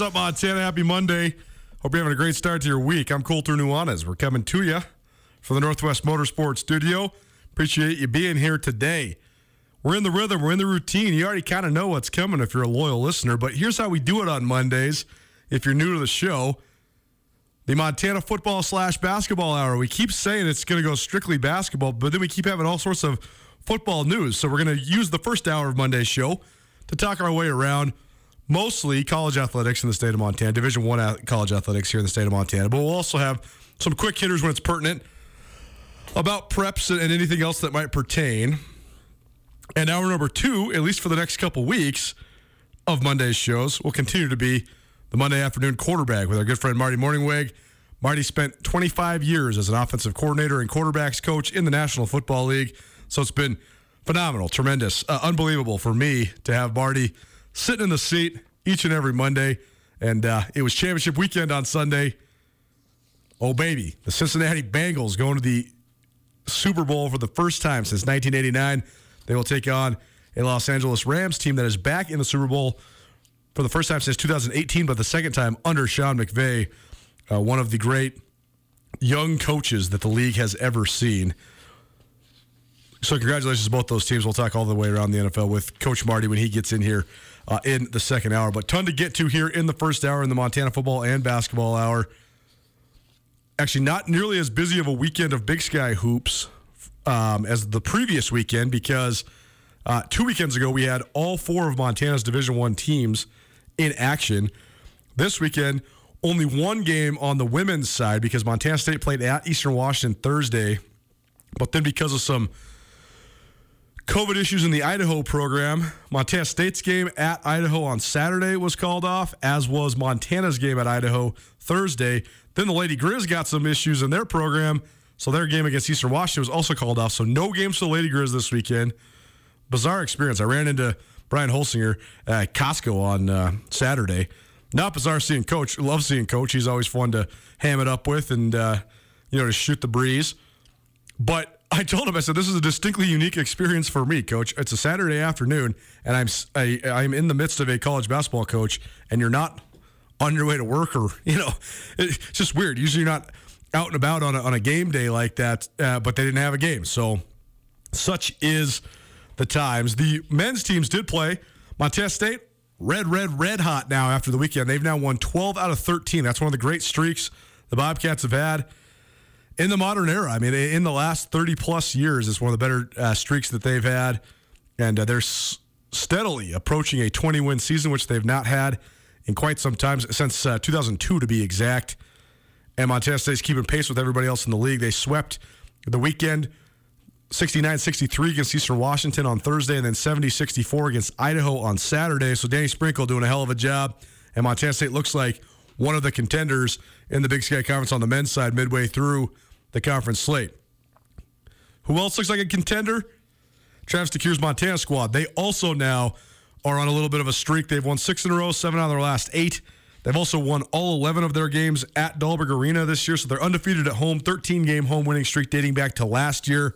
What's up, Montana? Happy Monday. Hope you're having a great start to your week. I'm Colter Nuanez. We're coming to you from the Northwest Motorsports Studio. Appreciate you being here today. We're in the rhythm, we're in the routine. You already kind of know what's coming if you're a loyal listener, but here's how we do it on Mondays. If you're new to the show, the Montana football slash basketball hour. We keep saying it's going to go strictly basketball, but then we keep having all sorts of football news. So we're going to use the first hour of Monday's show to talk our way around mostly college athletics in the state of Montana, Division One college athletics here in the state of Montana. But we'll also have some quick hitters when it's pertinent about preps and anything else that might pertain. And hour number two, at least for the next couple weeks of Monday's shows, will continue to be the Monday afternoon quarterback with our good friend Marty Mornhinweg. Marty spent 25 years as an offensive coordinator and quarterbacks coach in the National Football League. So it's been phenomenal, tremendous, uh, unbelievable for me to have Marty sitting in the seat each and every Monday. And uh, it was championship weekend on Sunday. Oh, baby. The Cincinnati Bengals going to the Super Bowl for the first time since 1989. They will take on a Los Angeles Rams team that is back in the Super Bowl for the first time since 2018, but the second time under Sean McVay, uh, one of the great young coaches that the league has ever seen. So, congratulations to both those teams. We'll talk all the way around the NFL with Coach Marty when he gets in here uh, in the second hour. But ton to get to here in the first hour in the Montana football and basketball hour. Actually, not nearly as busy of a weekend of Big Sky hoops um, as the previous weekend because uh, two weekends ago we had all four of Montana's Division One teams in action. This weekend, only one game on the women's side because Montana State played at Eastern Washington Thursday, but then because of some COVID issues in the Idaho program. Montana State's game at Idaho on Saturday was called off, as was Montana's game at Idaho Thursday. Then the Lady Grizz got some issues in their program, so their game against Eastern Washington was also called off. So no games for the Lady Grizz this weekend. Bizarre experience. I ran into Brian Holsinger at Costco on uh, Saturday. Not bizarre seeing Coach. Love seeing Coach. He's always fun to ham it up with and uh, you know to shoot the breeze. But I told him, I said, this is a distinctly unique experience for me, coach. It's a Saturday afternoon, and I'm I, I'm in the midst of a college basketball coach, and you're not on your way to work, or you know, it's just weird. Usually, you're not out and about on a, on a game day like that, uh, but they didn't have a game, so such is the times. The men's teams did play. Montana State, red, red, red hot now after the weekend. They've now won 12 out of 13. That's one of the great streaks the Bobcats have had in the modern era. I mean, in the last 30 plus years, it's one of the better uh, streaks that they've had. And uh, they're s- steadily approaching a 20 win season, which they've not had in quite some time, since uh, 2002 to be exact. And Montana State's keeping pace with everybody else in the league. They swept the weekend 69 63 against Eastern Washington on Thursday, and then 70 64 against Idaho on Saturday. So Danny Sprinkle doing a hell of a job. And Montana State looks like one of the contenders in the Big Sky Conference on the men's side midway through the conference slate. Who else looks like a contender? Travis DeCuire's Montana squad. They also now are on a little bit of a streak. They've won six in a row, seven out of their last eight. They've also won all 11 of their games at Dahlberg Arena this year, so they're undefeated at home, 13 game home winning streak dating back to last year.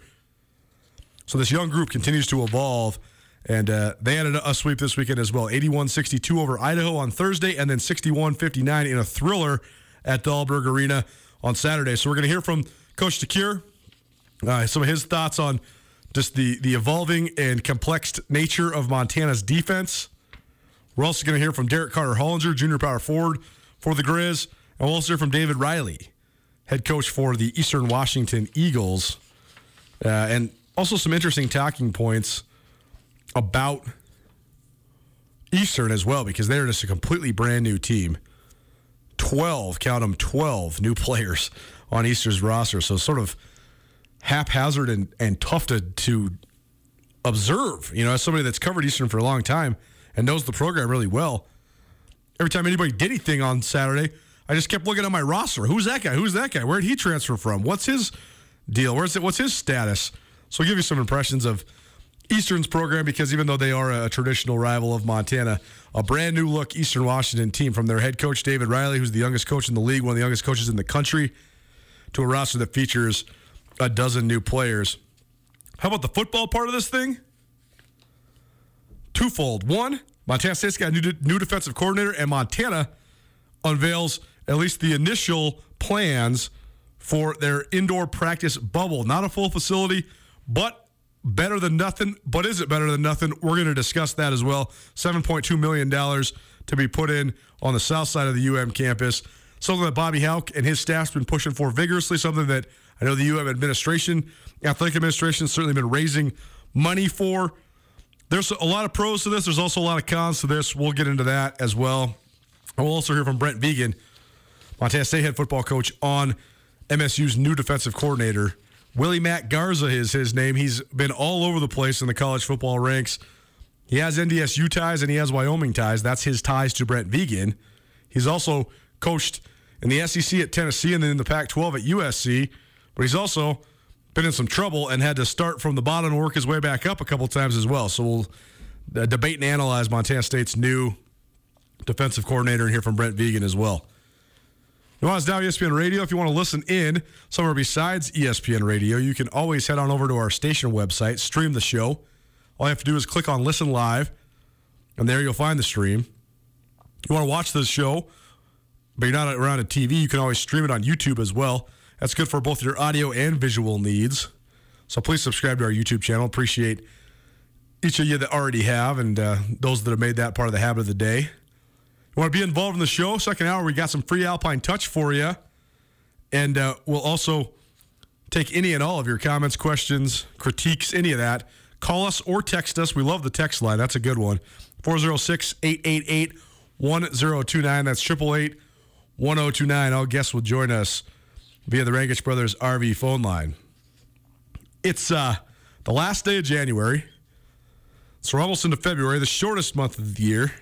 So this young group continues to evolve, and uh, they had a sweep this weekend as well 81 62 over Idaho on Thursday, and then 61 59 in a thriller at Dahlberg Arena on Saturday. So we're going to hear from Coach DeCuire, uh, some of his thoughts on just the, the evolving and complex nature of Montana's defense. We're also going to hear from Derrick Carter Hollinger, junior power forward for the Grizz. And we'll also hear from David Riley, head coach for the Eastern Washington Eagles. Uh, and also some interesting talking points about Eastern as well, because they're just a completely brand new team. 12, count them, 12 new players on Eastern's roster. So sort of haphazard and, and tough to, to observe. You know, as somebody that's covered Eastern for a long time and knows the program really well, every time anybody did anything on Saturday, I just kept looking at my roster. Who's that guy? Who's that guy? Where did he transfer from? What's his deal? Where's it? What's his status? So I'll give you some impressions of Eastern's program because even though they are a traditional rival of Montana, a brand new look Eastern Washington team from their head coach David Riley, who's the youngest coach in the league, one of the youngest coaches in the country, to a roster that features a dozen new players. How about the football part of this thing? Twofold. One, Montana State's got a new, new defensive coordinator, and Montana unveils at least the initial plans for their indoor practice bubble. Not a full facility, but better than nothing. But is it better than nothing? We're going to discuss that as well. $7.2 million to be put in on the south side of the UM campus. Something that Bobby Hauck and his staff's been pushing for vigorously. Something that I know the UM administration, athletic administration, certainly been raising money for. There's a lot of pros to this. There's also a lot of cons to this. We'll get into that as well. And we'll also hear from Brent Vigen, Montana State head football coach, on MSU's new defensive coordinator. Willie Mack Garza is his name. He's been all over the place in the college football ranks. He has NDSU ties and he has Wyoming ties. That's his ties to Brent Vigen. He's also coached in the SEC at Tennessee and then in the Pac 12 at USC. But he's also been in some trouble and had to start from the bottom and work his way back up a couple times as well. So we'll uh, debate and analyze Montana State's new defensive coordinator and hear from Brent Vigen as well. Nuanez Now to ESPN Radio. If you want to listen in somewhere besides ESPN Radio, you can always head on over to our station website, stream the show. All you have to do is click on Listen Live, and there you'll find the stream. You want to watch this show, but you're not around a TV, you can always stream it on YouTube as well. That's good for both your audio and visual needs. So please subscribe to our YouTube channel. Appreciate each of you that already have and uh, those that have made that part of the habit of the day. You want to be involved in the show? Second hour, we got some free Alpine Touch for you. And uh, we'll also take any and all of your comments, questions, critiques, any of that. Call us or text us. We love the text line. That's a good one. 406 888 1029. That's 888 1029. All guests will join us via the Rangitsch Brothers RV phone line. It's uh, the last day of January. So we're almost into February, the shortest month of the year.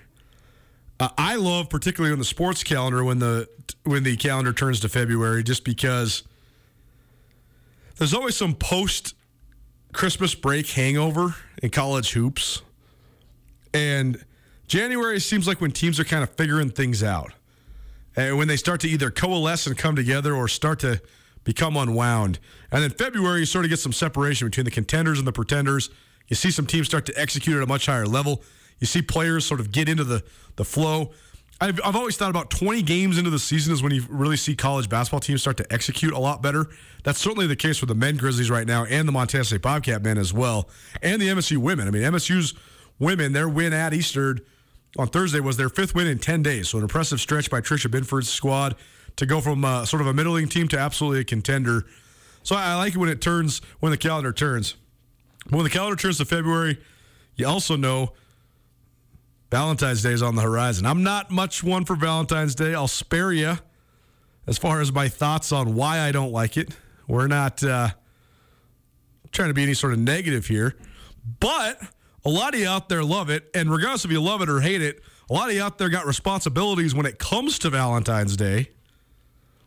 Uh, I love particularly on the sports calendar when the when the calendar turns to February, just because there's always some post Christmas break hangover in college hoops, and January seems like when teams are kind of figuring things out, and when they start to either coalesce and come together or start to become unwound. And then February, you sort of get some separation between the contenders and the pretenders. You see some teams start to execute at a much higher level. You see players sort of get into the, the flow. I've, I've always thought about 20 games into the season is when you really see college basketball teams start to execute a lot better. That's certainly the case with the men Grizzlies right now and the Montana State Bobcat men as well, and the MSU women. I mean, MSU's women, their win at Eastern on Thursday was their fifth win in 10 days. So an impressive stretch by Tricia Binford's squad to go from uh, sort of a middling team to absolutely a contender. So I like it when it turns, when the calendar turns. But when the calendar turns to February, you also know Valentine's Day is on the horizon. I'm not much one for Valentine's Day. I'll spare you as far as my thoughts on why I don't like it. We're not uh, trying to be any sort of negative here, but a lot of you out there love it. And regardless if you love it or hate it, a lot of you out there got responsibilities when it comes to Valentine's Day.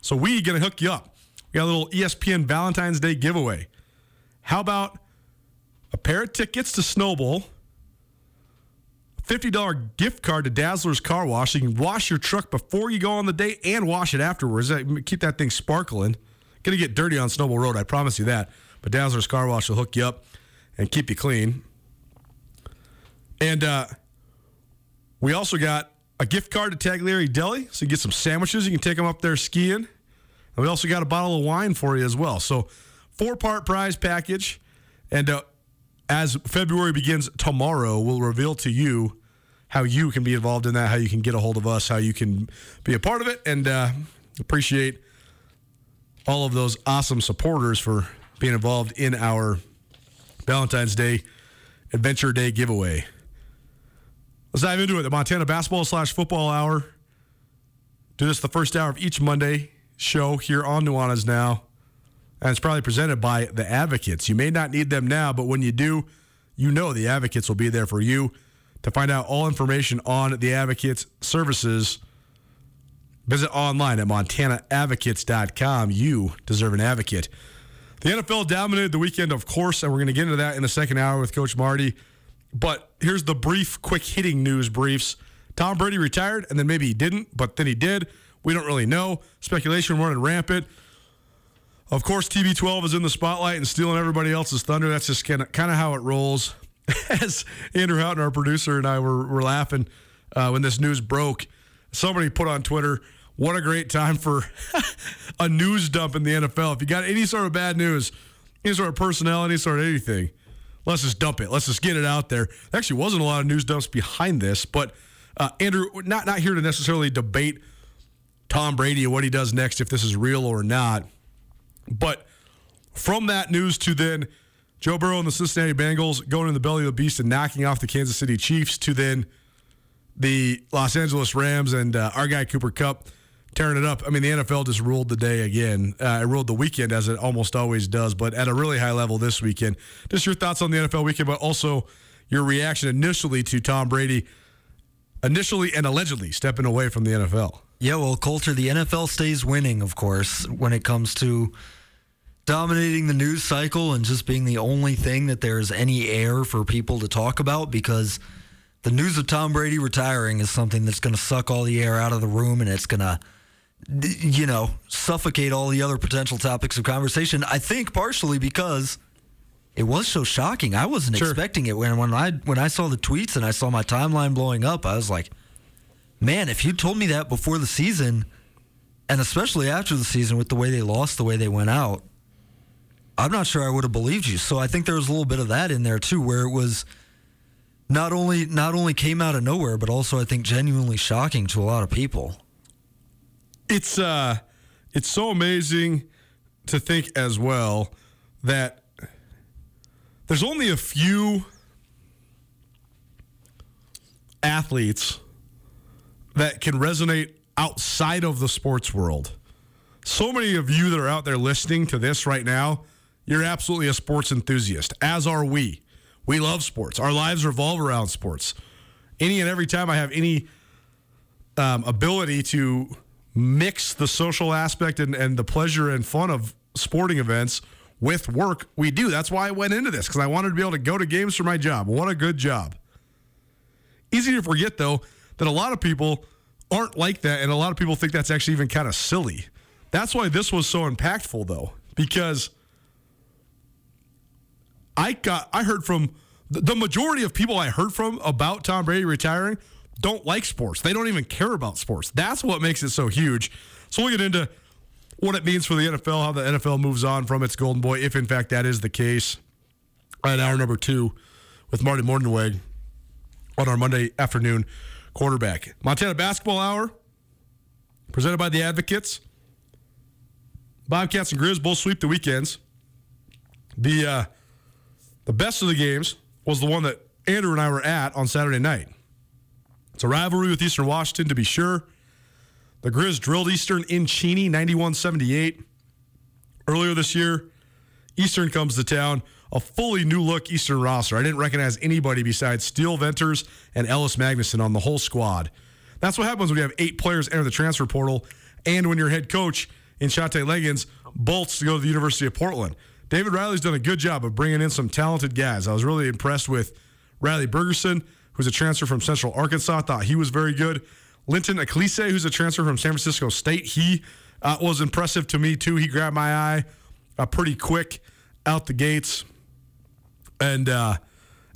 So we gonna hook you up. We got a little ESPN Valentine's Day giveaway. How about a pair of tickets to Snowbowl? $50 gift card to Dazzler's Car Wash. You can wash your truck before you go on the date and wash it afterwards. Keep that thing sparkling. Gonna get dirty on Snowbowl Road, I promise you that. But Dazzler's Car Wash will hook you up and keep you clean. And uh, we also got a gift card to Taglieri Deli, so you get some sandwiches. You can take them up there skiing. And we also got a bottle of wine for you as well. So, four part prize package. And uh, as February begins tomorrow, we'll reveal to you how you can be involved in that, how you can get a hold of us, how you can be a part of it, and uh, appreciate all of those awesome supporters for being involved in our Valentine's Day Adventure Day giveaway. Let's dive into it. The Montana Basketball slash Football Hour. Do this the first hour of each Monday show here on Nuanez Now. And it's probably presented by the Advocates. You may not need them now, but when you do, you know the Advocates will be there for you. To find out all information on the Advocates services, visit online at montanaadvocates.com. You deserve an advocate. The NFL dominated the weekend, of course, and we're going to get into that in the second hour with Coach Marty. But here's the brief, quick hitting news briefs. Tom Brady retired, and then maybe he didn't, but then he did. We don't really know. Speculation running rampant. Of course, TB12 is in the spotlight and stealing everybody else's thunder. That's just kind of how it rolls. As Andrew Houghton, our producer, and I were, were laughing uh, when this news broke, somebody put on Twitter, "What a great time for a news dump in the NFL! If you got any sort of bad news, any sort of personnel, any sort of anything, let's just dump it. Let's just get it out there." There actually wasn't a lot of news dumps behind this, but uh, Andrew, not not here to necessarily debate Tom Brady and what he does next, if this is real or not. But from that news to then Joe Burrow and the Cincinnati Bengals going in the belly of the beast and knocking off the Kansas City Chiefs to then the Los Angeles Rams and uh, our guy Cooper Kupp tearing it up. I mean, the NFL just ruled the day again. Uh, it ruled the weekend as it almost always does, but at a really high level this weekend. Just your thoughts on the NFL weekend, but also your reaction initially to Tom Brady, initially and allegedly stepping away from the NFL. Yeah, well, Colter, the NFL stays winning, of course, when it comes to dominating the news cycle and just being the only thing that there's any air for people to talk about because the news of Tom Brady retiring is something that's going to suck all the air out of the room and it's going to you know, suffocate all the other potential topics of conversation. I think partially because it was so shocking. I wasn't Sure. expecting it when when I when I saw the tweets and I saw my timeline blowing up. I was like, man, if you told me that before the season, and especially after the season with the way they lost, the way they went out, I'm not sure I would have believed you. So I think there was a little bit of that in there too, where it was not only not only came out of nowhere, but also I think genuinely shocking to a lot of people. It's uh it's so amazing to think as well that there's only a few athletes that can resonate outside of the sports world. So many of you that are out there listening to this right now, you're absolutely a sports enthusiast, as are we. We love sports. Our lives revolve around sports. Any and every time I have any um, ability to mix the social aspect and, and the pleasure and fun of sporting events with work, we do. That's why I went into this because I wanted to be able to go to games for my job. What a good job. Easy to forget, though, that a lot of people aren't like that, and a lot of people think that's actually even kind of silly. That's why this was so impactful, though, because I got I heard from the majority of people I heard from about Tom Brady retiring don't like sports. They don't even care about sports. That's what makes it so huge. So we'll get into what it means for the NFL, how the NFL moves on from its golden boy, if in fact that is the case. At hour number two with Marty Mornhinweg on our Monday afternoon quarterback. Montana Basketball Hour, presented by the Advocates. Bobcats and Grizz both sweep the weekends. The uh, the best of the games was the one that Andrew and I were at on Saturday night. It's a rivalry with Eastern Washington, to be sure. The Grizz drilled Eastern in Cheney, 91 78. Earlier this year, Eastern comes to town, a fully new look Eastern roster. I didn't recognize anybody besides Steele Venters and Ellis Magnuson on the whole squad. That's what happens when you have eight players enter the transfer portal and when your head coach in Shantay Legans bolts to go to the University of Portland. David Riley's done a good job of bringing in some talented guys. I was really impressed with Rylan Bergersen, who's a transfer from Central Arkansas. Thought he was very good. Linton Acliese, who's a transfer from San Francisco State, he uh, was impressive to me too. He grabbed my eye uh, pretty quick out the gates. And uh,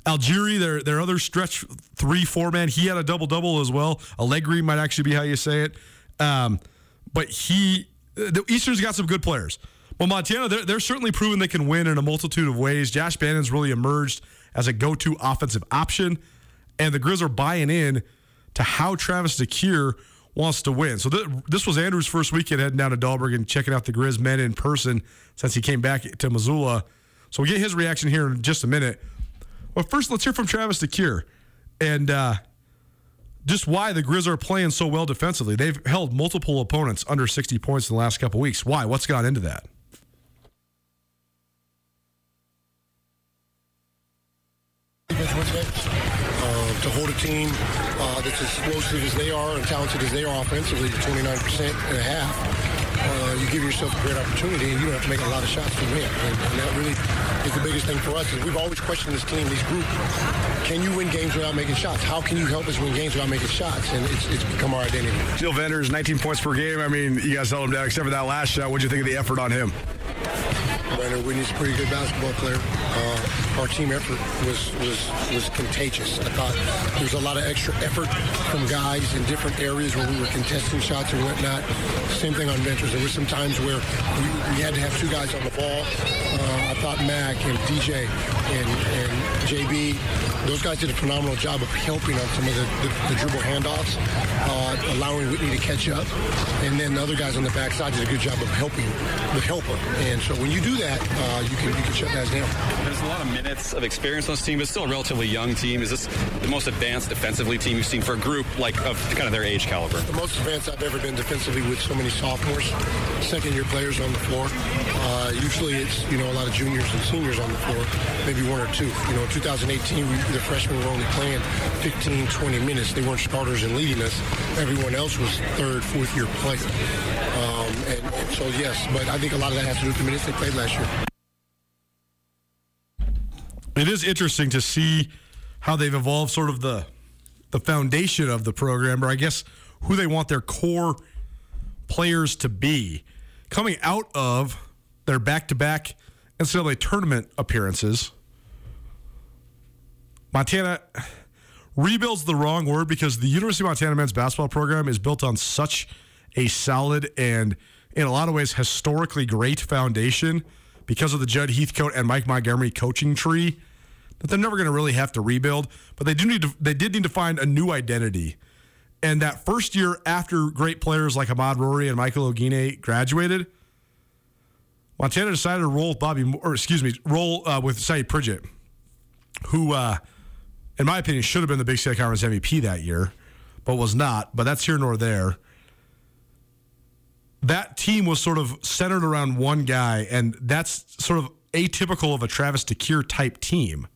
Algieri, their their other stretch three four man, he had a double double as well. Allegri might actually be how you say it. Um, but he, the Eastern's got some good players. Well, Montana, they're, they're certainly proven they can win in a multitude of ways. Josh Bannan's really emerged as a go to offensive option, and the Grizz are buying in to how Travis DeCuire wants to win. So th- this was Andrew's first weekend heading down to Dahlberg and checking out the Grizz men in person since he came back to Missoula. So we'll get his reaction here in just a minute. But first, let's hear from Travis DeCuire and uh, just why the Grizz are playing so well defensively. They've held multiple opponents under 60 points in the last couple weeks. Why? What's gone into that? To hold a team uh, that's as explosive as they are and talented as they are offensively to 29% and a half, uh, you give yourself a great opportunity and you don't have to make a lot of shots to win. And, and that really is the biggest thing for us is we've always questioned this team, this group. Can you win games without making shots? How can you help us win games without making shots? And it's, it's become our identity. Steele Venters, 19 points per game. I mean, you guys held him down except for that last shot. What'd you think of the effort on him? Brandon Whitney's a pretty good basketball player. Uh, our team effort was, was was contagious. I thought there was a lot of extra effort from guys in different areas where we were contesting shots and whatnot. Same thing on There were some times where we, we had to have two guys on the ball. Uh, I thought Mac and DJ and, and JB, those guys did a phenomenal job of helping on some of the, the, the dribble handoffs, uh, allowing Whitney to catch up. And then the other guys on the backside did a good job of helping the helper. And so when you do that, uh, you can you can shut guys down. There's a lot of minutes of experience on this team, but it's still a relatively young team. Is this the most advanced defensively team you've seen for a group like of kind of their age caliber? The most advanced I've ever been defensively with so many sophomores, second year players on the floor. Uh, usually it's you know a lot of juniors and seniors on the floor, maybe one or two. You know, in 2018 we, the freshmen were only playing 15, 20 minutes. They weren't starters and leading us. Everyone else was third, fourth year player. Um, and, and so yes, but I think a lot of that has to do with the minutes they played last year. It is interesting to see how they've evolved sort of the the foundation of the program, or I guess who they want their core players to be. Coming out of their back to back NCAA tournament appearances, Montana rebuilds the wrong word because the University of Montana men's basketball program is built on such a solid and, in a lot of ways, historically great foundation because of the Judd Heathcote and Mike Montgomery coaching tree that they're never going to really have to rebuild. But they do need to. They did need to find a new identity. And that first year after great players like Ahmaad Rorie and Michael Oguine graduated, Montana decided to roll with Bobby, or excuse me, roll uh, with Sayeed Pridgett, who, uh, in my opinion, should have been the Big Sky Conference MVP that year, but was not. But that's here nor there. That team was sort of centered around one guy, and that's sort of atypical of a Travis DeCuire type team.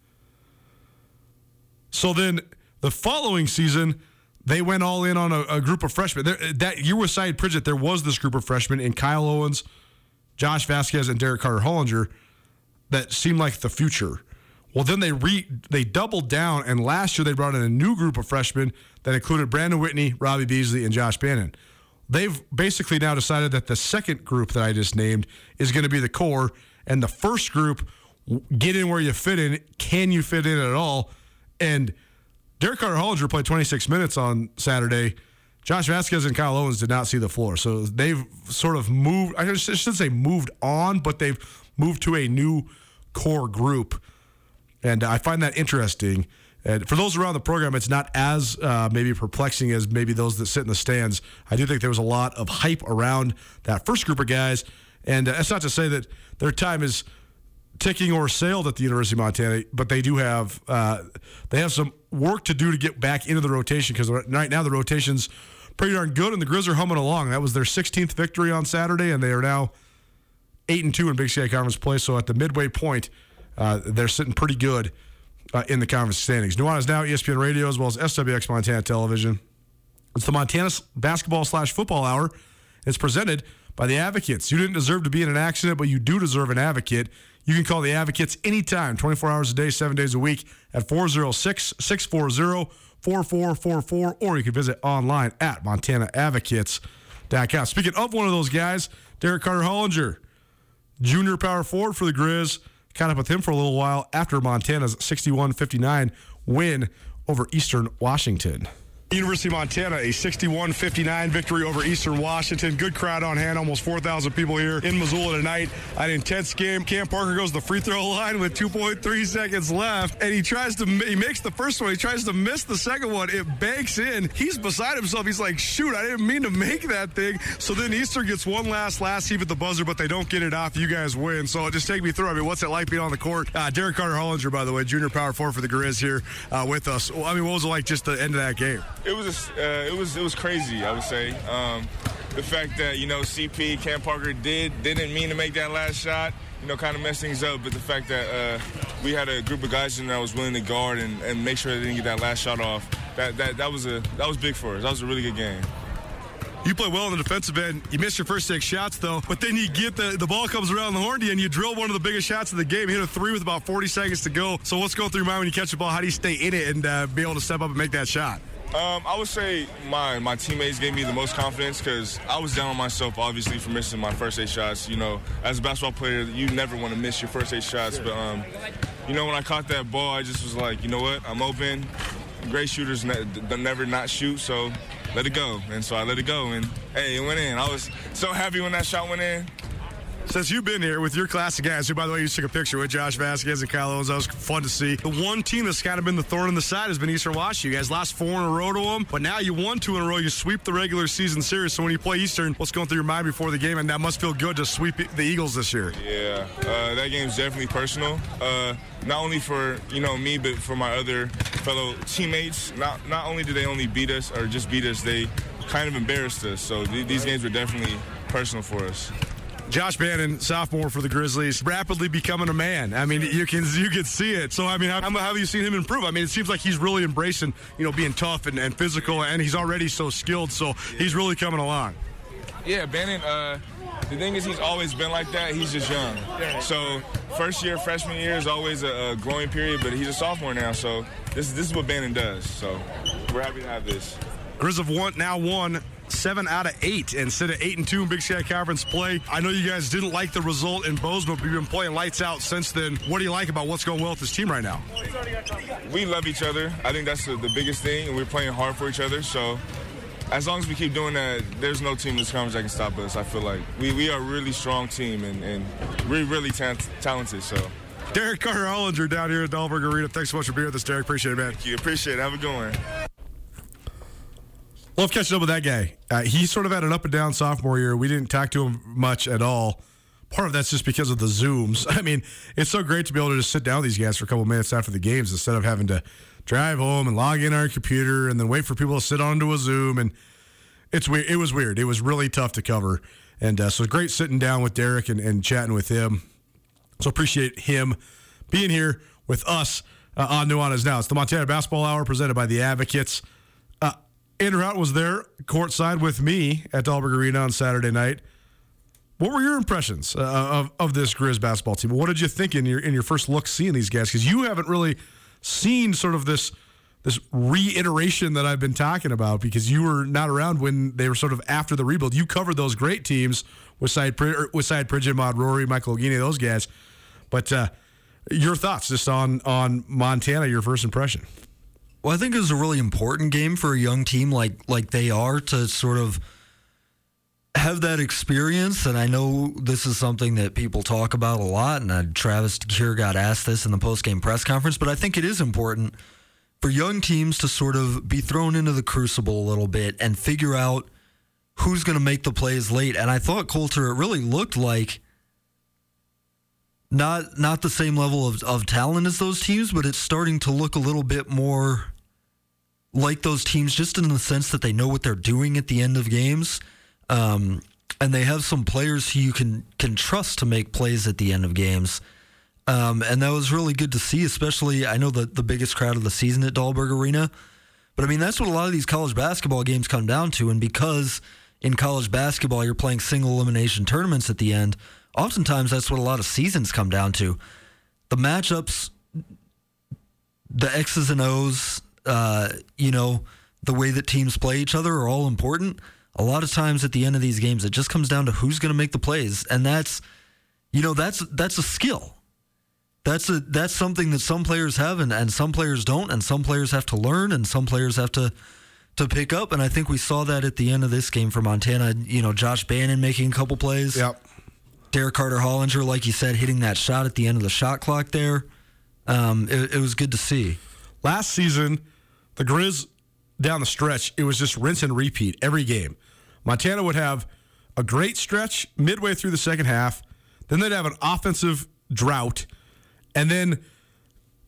So then the following season, they went all in on a, a group of freshmen. There, that year with Sayeed Pridgett, there was this group of freshmen in Kyle Owens, Josh Vazquez, and Derrick Carter Hollinger that seemed like the future. Well, then they re they doubled down, and last year they brought in a new group of freshmen that included Brandon Whitney, Robbie Beasley, and Josh Bannan. They've basically now decided that the second group that I just named is going to be the core, and the first group, get in where you fit in. Can you fit in at all? And Derrick Carter Hollinger played 26 minutes on Saturday. Josh Vazquez and Kyle Owens did not see the floor. So they've sort of moved, I should say moved on, but they've moved to a new core group. And I find that interesting. And for those around the program, it's not as uh, maybe perplexing as maybe those that sit in the stands. I do think there was a lot of hype around that first group of guys. And uh, that's not to say that their time is ticking or sailed at the University of Montana, but they do have uh, they have some work to do to get back into the rotation because right now the rotation's pretty darn good, and the Grizz are humming along. That was their 16th victory on Saturday, and they are now eight and two in Big Sky Conference play. So at the midway point, uh, they're sitting pretty good uh, in the conference standings. Nuanez now ESPN Radio as well as SWX Montana Television. It's the Montana basketball slash football hour. It's presented by the Advocates. You didn't deserve to be in an accident, but you do deserve an advocate. You can call the Advocates anytime, 24 hours a day, seven days a week at 406 640 4444, or you can visit online at montanaadvocates.com. Speaking of one of those guys, Derrick Carter Hollinger, junior power forward for the Grizz. Caught up with him for a little while after Montana's 61 59 win over Eastern Washington. University of Montana, a 61-59 victory over Eastern Washington. Good crowd on hand, almost 4,000 people here in Missoula tonight. An intense game. Cam Parker goes to the free throw line with 2.3 seconds left, and he tries to he makes the first one. He tries to miss the second one. It banks in. He's beside himself. He's like, shoot, I didn't mean to make that thing. So then Eastern gets one last last heave at the buzzer, but they don't get it off. You guys win. So just take me through. I mean, what's it like being on the court? Uh, Derrick Carter Hollinger, by the way, junior power four for the Grizz here uh, with us. I mean, what was it like just the end of that game? It was uh, it was it was crazy. I would say um, the fact that you know CP Cam Parker did didn't mean to make that last shot. You know, kind of messed things up. But the fact that uh, we had a group of guys in that was willing to guard and, and make sure they didn't get that last shot off. That, that that was a that was big for us. That was a really good game. You play well on the defensive end. You missed your first six shots, though. But then you get the, the ball comes around the horn to you, and you drill one of the biggest shots of the game. You hit a three with about 40 seconds to go. So what's going through your mind when you catch the ball? How do you stay in it and uh, be able to step up and make that shot? Um, I would say my my teammates gave me the most confidence because I was down on myself, obviously, for missing my first eight shots. You know, as a basketball player, you never want to miss your first eight shots. But um, you know, when I caught that ball, I just was like, you know what? I'm open. Great shooters ne- never not shoot, so let it go. And so I let it go, and hey, it went in. I was so happy when that shot went in. Since you've been here with your class of guys, who, by the way, you took a picture with Josh Vazquez and Kyle Owens, that was fun to see. The one team that's kind of been the thorn in the side has been Eastern Washington. You guys lost four in a row to them, but now you won two in a row. You sweep the regular season series. So when you play Eastern, what's going through your mind before the game? And that must feel good to sweep the Eagles this year. Yeah, uh, that game's definitely personal. Uh, not only for you know me, but for my other fellow teammates. Not not only did they only beat us or just beat us, they kind of embarrassed us. So th- these games were definitely personal for us. Josh Bannan, sophomore for the Grizzlies, rapidly becoming a man. I mean, you can you can see it. So I mean, how, how have you seen him improve? I mean, it seems like he's really embracing, you know, being tough and, and physical, and he's already so skilled. So he's really coming along. Yeah, Bannan. Uh, the thing is, he's always been like that. He's just young. So first year, freshman year is always a, a growing period, but he's a sophomore now. So this this is what Bannan does. So we're happy to have this. Grizz have won now won seven out of eight instead of eight and two in Big Sky Conference play. I know you guys didn't like the result in Bozeman, but you've been playing lights out since then. What do you like about what's going well with this team right now? We love each other. I think that's the, the biggest thing, and we're playing hard for each other. So as long as we keep doing that, there's no team in this conference that can stop us. I feel like we, we are a really strong team, and, and we're really ta- talented. So. Derrick Carter Hollinger down here at Dahlberg Arena. Thanks so much for being with us, Derrick. Appreciate it, man. Thank you. Appreciate it. Have a good one. Love catching up with that guy. Uh, he sort of had an up and down sophomore year. We didn't talk to him much at all. Part of that's just because of the Zooms. I mean, it's so great to be able to just sit down with these guys for a couple minutes after the games instead of having to drive home and log in on our computer and then wait for people to sit onto a Zoom. And it's weird. It was weird. It was really tough to cover. And uh, so great sitting down with Derrick and, and chatting with him. So appreciate him being here with us uh, on Nuanez Now. It's the Montana Basketball Hour presented by the Advocates. Houghton was there courtside with me at Dahlberg Arena on Saturday night. What were your impressions uh, of, of this Grizz basketball team? What did you think in your in your first look seeing these guys? Because you haven't really seen sort of this this reiteration that I've been talking about because you were not around when they were sort of after the rebuild. You covered those great teams with side with side Mod Rorie, Michael Oguine, those guys. But uh, your thoughts just on on Montana, your first impression? Well, I think it was a really important game for a young team like like they are to sort of have that experience, and I know this is something that people talk about a lot. And uh, Travis DeCuire got asked this in the post game press conference, but I think it is important for young teams to sort of be thrown into the crucible a little bit and figure out who's going to make the plays late. And I thought Colter, it really looked like not not the same level of, of talent as those teams, but it's starting to look a little bit more like those teams, just in the sense that they know what they're doing at the end of games um, and they have some players who you can can trust to make plays at the end of games. Um, and that was really good to see, especially I know the the biggest crowd of the season at Dahlberg Arena. But I mean that's what a lot of these college basketball games come down to, and because in college basketball you're playing single elimination tournaments at the end, oftentimes that's what a lot of seasons come down to. The matchups, the X's and O's, uh, you know, the way that teams play each other are all important a lot of times at the end of these games, it just comes down to who's going to make the plays, and that's, you know, that's that's a skill. That's a that's something that some players have, and, and some players don't, and some players have to learn, and some players have to to pick up. And I think we saw that at the end of this game for Montana. You know, Josh Bannan making a couple plays. Yep. Derrick Carter Hollinger, like you said, hitting that shot at the end of the shot clock there. Um, it, it was good to see. Last season, the Grizz down the stretch, it was just rinse and repeat every game. Montana would have a great stretch midway through the second half. Then they'd have an offensive drought. And then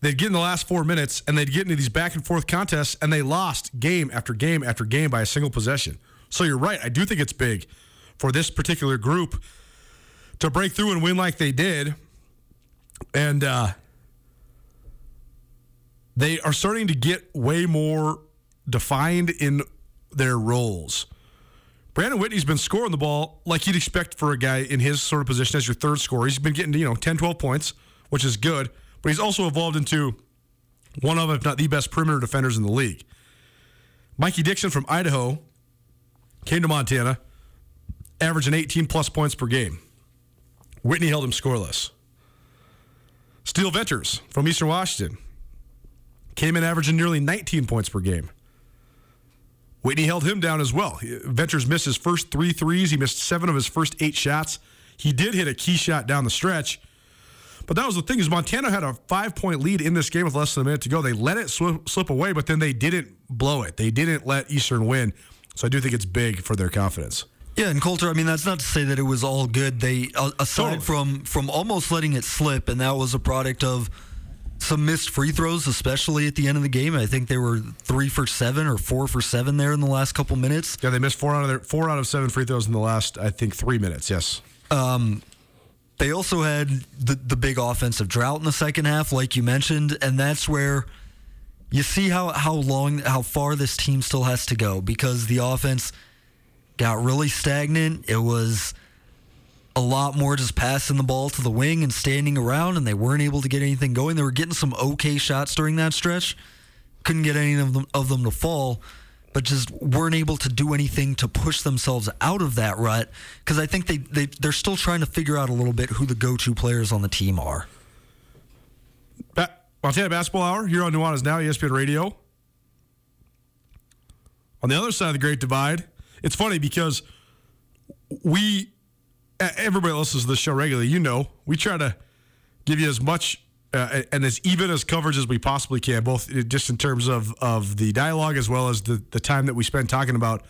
they'd get in the last four minutes and they'd get into these back and forth contests and they lost game after game after game by a single possession. So you're right. I do think it's big for this particular group to break through and win like they did. And uh, they are starting to get way more defined in their roles. Brandon Whitney's been scoring the ball like you'd expect for a guy in his sort of position as your third scorer. He's been getting, you know, 10, 12 points, which is good, but he's also evolved into one of, if not the best perimeter defenders in the league. Mikey Dixon from Idaho came to Montana, averaging 18 plus points per game. Whitney held him scoreless. Steele Venters from Eastern Washington came in averaging nearly 19 points per game. Whitney held him down as well. Venters missed his first three threes. He missed seven of his first eight shots. He did hit a key shot down the stretch. But that was the thing is Montana had a five point lead in this game with less than a minute to go. They let it slip, slip away, but then they didn't blow it. They didn't let Eastern win. So I do think it's big for their confidence. Yeah, and Colter, I mean, that's not to say that it was all good. They, aside totally. from from almost letting it slip, and that was a product of some missed free throws, especially at the end of the game. I think they were three for seven or four for seven there in the last couple minutes. Yeah, they missed four out of their four out of seven free throws in the last, I think, three minutes. Yes. Um, they also had the the big offensive drought in the second half, like you mentioned, and that's where you see how how long how far this team still has to go because the offense got really stagnant. It was a lot more just passing the ball to the wing and standing around, and they weren't able to get anything going. They were getting some okay shots during that stretch, couldn't get any of them, of them to fall, but just weren't able to do anything to push themselves out of that rut. Because I think they, they they're still trying to figure out a little bit who the go-to players on the team are. Ba- Montana Basketball Hour here on Nuanez Now, ESPN Radio. On the other side of the Great Divide, it's funny because we everybody listens to the show regularly. You know, we try to give you as much uh, and as even as coverage as we possibly can, both just in terms of, of the dialogue as well as the, the time that we spend talking about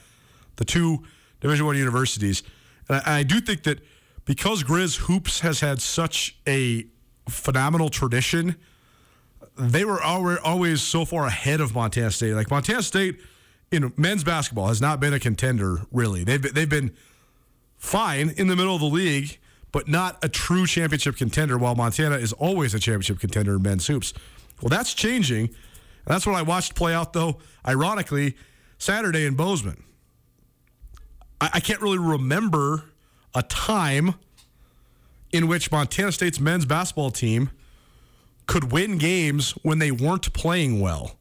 the two Division One universities. And I, I, do think that because Grizz Hoops has had such a phenomenal tradition, they were always so far ahead of Montana State. Like Montana State in men's basketball has not been a contender really. They've they've been fine in the middle of the league, but not a true championship contender, while Montana is always a championship contender in men's hoops. Well, that's changing. And that's what I watched play out, though, ironically, Saturday in Bozeman. I, I can't really remember a time in which Montana State's men's basketball team could win games when they weren't playing well.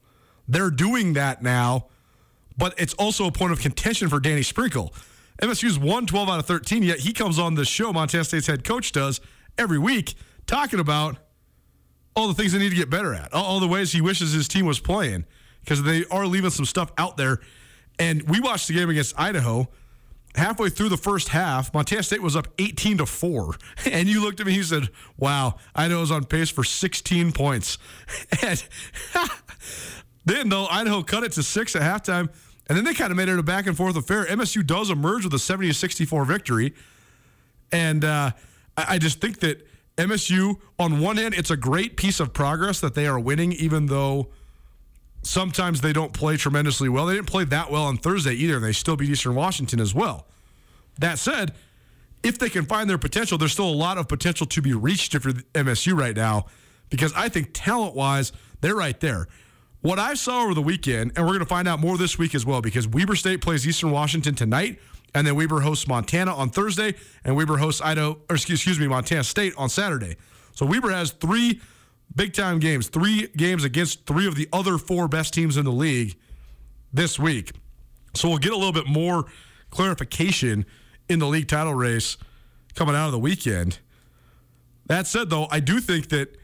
They're doing that now, but it's also a point of contention for Danny Sprinkle. MSU's won 12 out of 13, yet he comes on the show, Montana State's head coach does, every week, talking about all the things they need to get better at, all, the ways he wishes his team was playing, because they are leaving some stuff out there. And we watched the game against Idaho halfway through the first half, Montana State was up 18 to 4. And you looked at me you said, Wow, Idaho's on pace for 16 points. And then, though, Idaho cut it to six at halftime. And then they kind of made it a back and forth affair. MSU does emerge with a 70 to 64 victory. And uh, I just think that MSU, on one hand, it's a great piece of progress that they are winning, even though sometimes they don't play tremendously well. They didn't play that well on Thursday either, and they still beat Eastern Washington as well. That said, if they can find their potential, there's still a lot of potential to be reached for MSU right now because I think talent wise, they're right there. What I saw over the weekend, and we're going to find out more this week as well because Weber State plays Eastern Washington tonight, and then Weber hosts Montana on Thursday, and Weber hosts Idaho, or excuse, excuse me, Montana State on Saturday. So Weber has three big time games, three games against three of the other four best teams in the league this week. So we'll get a little bit more clarification in the league title race coming out of the weekend. That said, though, I do think that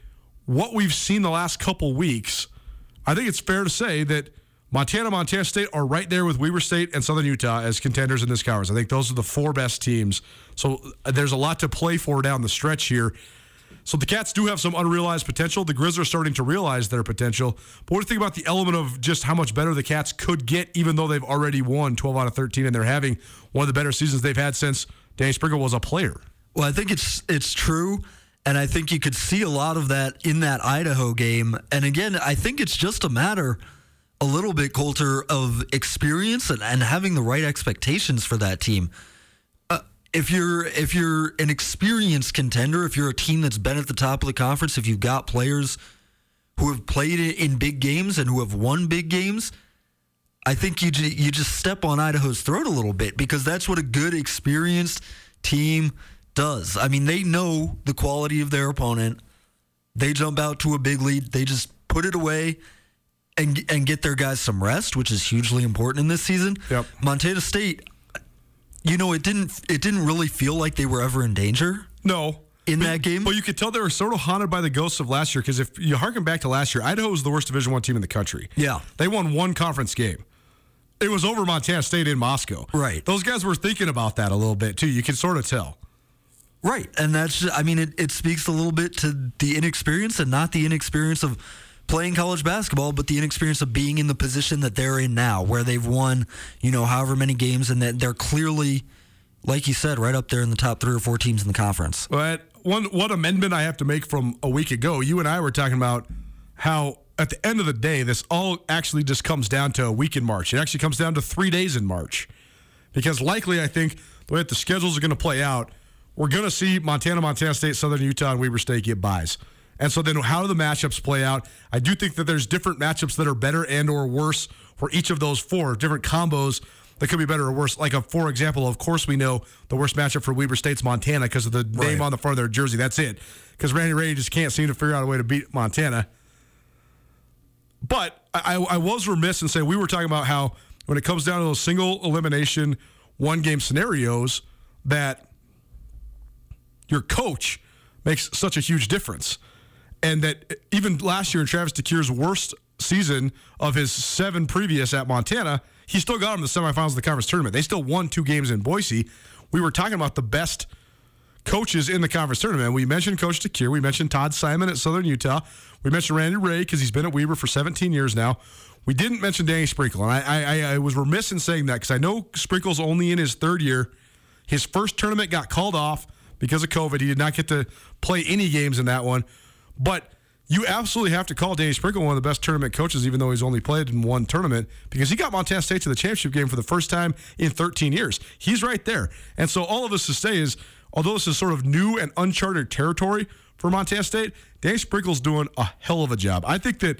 what we've seen the last couple weeks, I think it's fair to say that Montana, Montana State are right there with Weber State and Southern Utah as contenders in this conference. I think those are the four best teams. So uh, there's a lot to play for down the stretch here. So the Cats do have some unrealized potential. The Grizz are starting to realize their potential. But what do you think about the element of just how much better the Cats could get, even though they've already won 12 out of 13 and they're having one of the better seasons they've had since Danny Sprinkle was a player? Well, I think it's it's true. And I think you could see a lot of that in that Idaho game. And again, I think it's just a matter a little bit, Colter, of experience and, and having the right expectations for that team uh, if you're if you're an experienced contender, if you're a team that's been at the top of the conference, if you've got players who have played in big games and who have won big games, I think you you just step on Idaho's throat a little bit because that's what a good experienced team does. I mean, they know the quality of their opponent. They jump out to a big lead. They just put it away and and get their guys some rest, which is hugely important in this season. Yep. Montana State, you know, it didn't it didn't really feel like they were ever in danger. No. In but, that game, but you could tell they were sort of haunted by the ghosts of last year. Because if you harken back to last year, Idaho was the worst Division One team in the country. Yeah, they won one conference game. It was over Montana State in Moscow. Right. Those guys were thinking about that a little bit too. You can sort of tell. Right, and that's I mean it, it speaks a little bit to the inexperience and not the inexperience of playing college basketball, but the inexperience of being in the position that they're in now, where they've won, you know, however many games, and that they're clearly like you said, right up there in the top three or four teams in the conference. But one one amendment I have to make from a week ago, you and I were talking about how at the end of the day, this all actually just comes down to a week in March. It actually comes down to three days in March. Because likely, I think the way that the schedules are going to play out, we're going to see Montana, Montana State, Southern Utah, and Weber State get buys. And so then how do the matchups play out? I do think that there's different matchups that are better and or worse for each of those four different combos that could be better or worse. Like, a, for example, of course, we know the worst matchup for Weber State's Montana because of the right. name on the front of their jersey. That's it. Because Randy Rahe just can't seem to figure out a way to beat Montana. But I, I was remiss in saying we were talking about how when it comes down to those single elimination one game scenarios, that your coach makes such a huge difference. And that even last year in Travis DeCuire's worst season of his seven previous at Montana, he still got him the semifinals of the conference tournament. They still won two games in Boise. We were talking about the best coaches in the conference tournament. We mentioned Coach DeCuire. We mentioned Todd Simon at Southern Utah. We mentioned Randy Rahe because he's been at Weber for 17 years now. We didn't mention Danny Sprinkle, and I, I, I was remiss in saying that because I know Sprinkle's only in his third year. His first tournament got called off because of COVID. He did not get to play any games in that one, but you absolutely have to call Danny Sprinkle one of the best tournament coaches, even though he's only played in one tournament, because he got Montana State to the championship game for the first time in 13 years. He's right there. And so all of us to say is, although this is sort of new and uncharted territory for Montana State, Danny Sprinkle's doing a hell of a job. I think that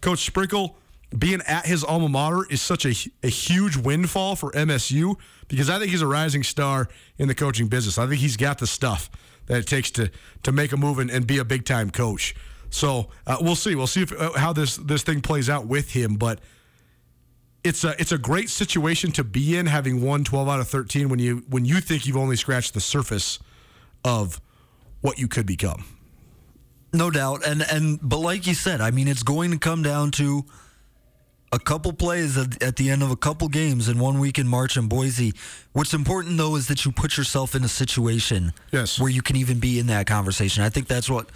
Coach Sprinkle being at his alma mater is such a, a huge windfall for MSU because I think he's a rising star in the coaching business. I think he's got the stuff that it takes to to make a move and, and be a big time coach. So uh, we'll see. We'll see if, uh, how this this thing plays out with him. But it's a it's a great situation to be in, having won 12 out of 13 when you when you think you've only scratched the surface of what you could become. No doubt. And and but like you said, I mean it's going to come down to a couple plays at, at, the end of a couple games in one week in March in Boise. What's important though is that you put yourself in a situation yes. where you can even be in that conversation. I think that's what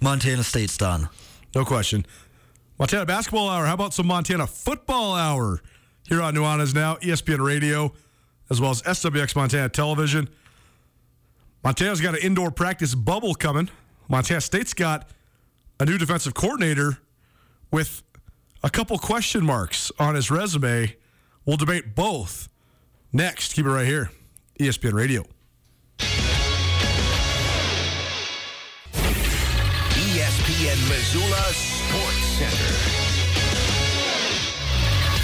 Montana State's done. No question. Montana basketball hour. How about some Montana football hour here on Nuanez Now, ESPN Radio, as well as SWX Montana Television. Montana's got an indoor practice bubble coming. Montana State's got a new defensive coordinator with a couple question marks on his resume. We'll debate both next. Keep it right here. ESPN Radio. ESPN Missoula Sports Center.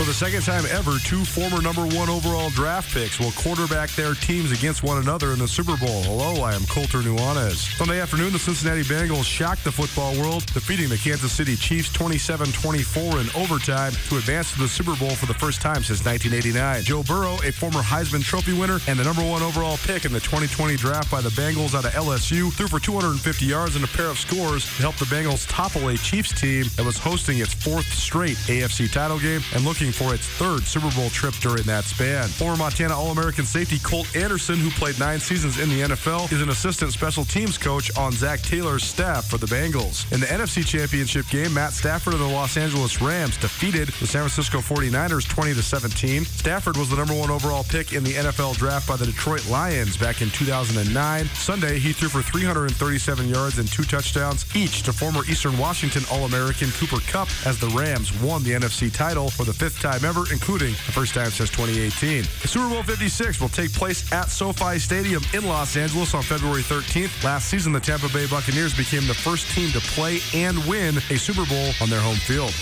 For the second time ever, two former number one overall draft picks will quarterback their teams against one another in the Super Bowl. Hello, I am Colter Nuanez. Sunday afternoon, the Cincinnati Bengals shocked the football world, defeating the Kansas City Chiefs 27-24 in overtime to advance to the Super Bowl for the first time since 1989. Joe Burrow, a former Heisman Trophy winner and the number one overall pick in the 2020 draft by the Bengals out of LSU, threw for 250 yards and a pair of scores to help the Bengals topple a Chiefs team that was hosting its fourth straight AFC title game and looking for its third Super Bowl trip during that span. Former Montana All American safety Colt Anderson, who played nine seasons in the NFL, is an assistant special teams coach on Zac Taylor's staff for the Bengals. In the NFC Championship game, Matt Stafford of the Los Angeles Rams defeated the San Francisco 49ers 20 to 17. Stafford was the number one overall pick in the NFL draft by the Detroit Lions back in 2009. Sunday, he threw for 337 yards and two touchdowns, each to former Eastern Washington All American Cooper Kupp as the Rams won the NFC title for the fifth time ever, including the first time since 2018. The Super Bowl 56 will take place at SoFi Stadium in Los Angeles on February 13th. Last season, the Tampa Bay Buccaneers became the first team to play and win a Super Bowl on their home field.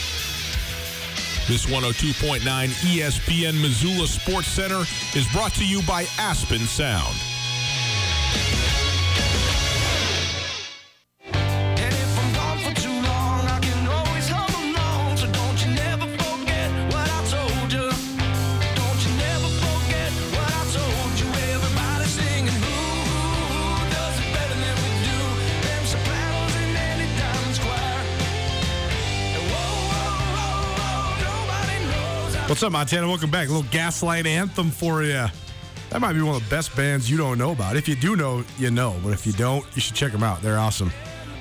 This 102.9 ESPN Missoula Sports Center is brought to you by Aspen Sound. What's up, Montana? Welcome back. A little Gaslight Anthem for you. That might be one of the best bands you don't know about. If you do know, you know. But if you don't, you should check them out. They're awesome.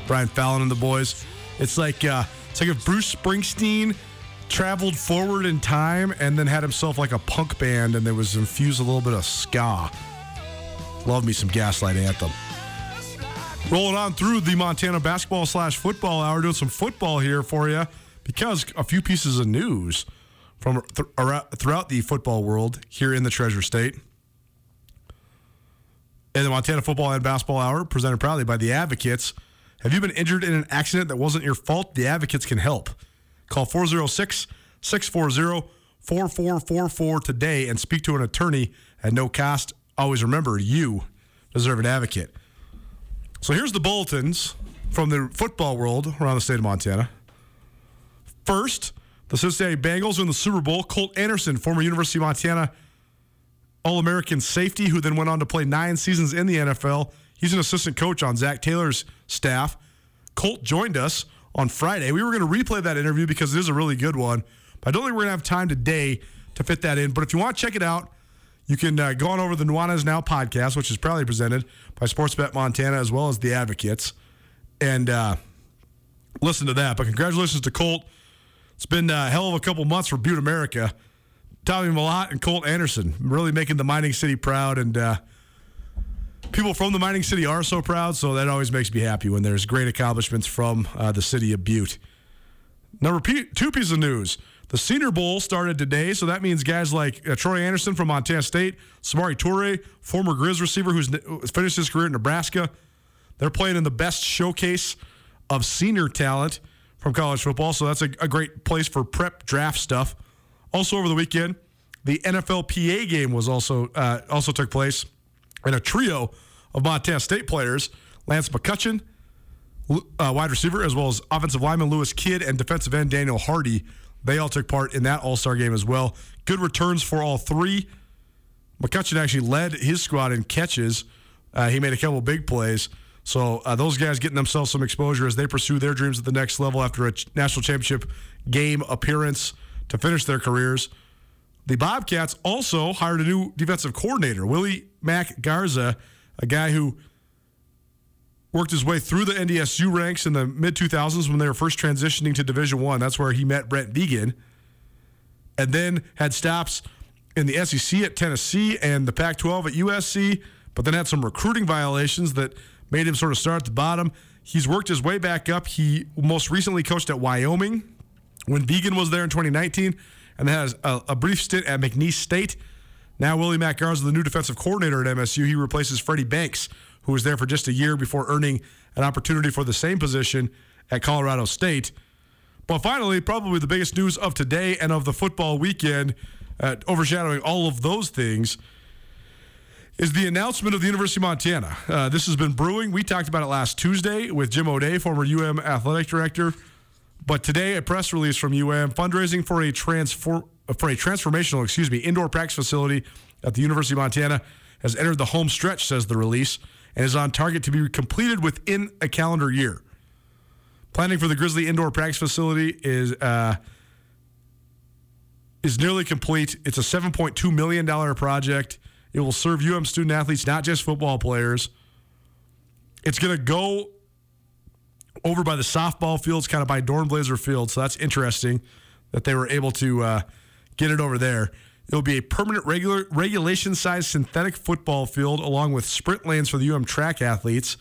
Brian Fallon and the boys. It's like uh, it's like if Bruce Springsteen traveled forward in time and then had himself like a punk band and there was infused a little bit of ska. Love me some Gaslight Anthem. Rolling on through the Montana basketball slash football hour, doing some football here for you because a few pieces of news from th- throughout the football world here in the Treasure State. And the Montana Football and Basketball Hour, presented proudly by the Advocates. Have you been injured in an accident that wasn't your fault? The Advocates can help. Call 406 640 4444 today and speak to an attorney at no cost. Always remember, you deserve an advocate. So here's the bulletins from the football world around the state of Montana. First, the Cincinnati Bengals in the Super Bowl. Colt Anderson, former University of Montana All American safety, who then went on to play nine seasons in the NFL. He's an assistant coach on Zac Taylor's staff. Colt joined us on Friday. We were going to replay that interview because it is a really good one. But I don't think we're going to have time today to fit that in. But if you want to check it out, you can uh, go on over to the Nuanez Now podcast, which is proudly presented by Sportsbet Montana as well as the Advocates, and uh, listen to that. But congratulations to Colt. It's been a hell of a couple months for Butte America. Tommy Mellott and Colt Anderson really making the mining city proud, and uh, people from the mining city are so proud. So that always makes me happy when there's great accomplishments from uh, the city of Butte. Number two piece of news: the Senior Bowl started today, so that means guys like uh, Troy Anderson from Montana State, Samari Toure, former Grizz receiver who's finished his career at Nebraska. They're playing in the best showcase of senior talent from college football, so that's a, a great place for prep draft stuff. Also over the weekend, the NFLPA game was also uh, also took place, and a trio of Montana State players, Lance McCutcheon, uh, wide receiver, as well as offensive lineman Lewis Kidd and defensive end Daniel Hardy, they all took part in that All Star game as well. Good returns for all three. McCutcheon actually led his squad in catches. Uh, he made a couple big plays. So uh, those guys getting themselves some exposure as they pursue their dreams at the next level after a national championship game appearance to finish their careers. The Bobcats also hired a new defensive coordinator, Willie Mack Garza, a guy who worked his way through the NDSU ranks in the mid 2000s when they were first transitioning to Division One. That's where he met Brent Vigen, and then had stops in the SEC at Tennessee and the Pac-12 at USC, but then had some recruiting violations that made him sort of start at the bottom. He's worked his way back up. He most recently coached at Wyoming when Vigen was there in 2019, and has a, a brief stint at McNeese State. Now Willie Mack is the new defensive coordinator at MSU, he replaces Freddie Banks, who was there for just a year before earning an opportunity for the same position at Colorado State. But finally, probably the biggest news of today and of the football weekend, uh, overshadowing all of those things, is the announcement of the University of Montana. Uh, this has been brewing. We talked about it last Tuesday with Jim O'Day, former UM athletic director. But today, a press release from UM fundraising for a transform for a transformational, excuse me, indoor practice facility at the University of Montana has entered the home stretch, says the release, and is on target to be completed within a calendar year. Planning for the Grizzly indoor practice facility is uh, is nearly complete. It's a $7.2 million project. It will serve UM student athletes, not just football players. It's going to go over by the softball fields, kind of by Dornblaser Field. So that's interesting that they were able to uh, get it over there. It'll be a permanent regular regulation sized synthetic football field along with sprint lanes for the UM track athletes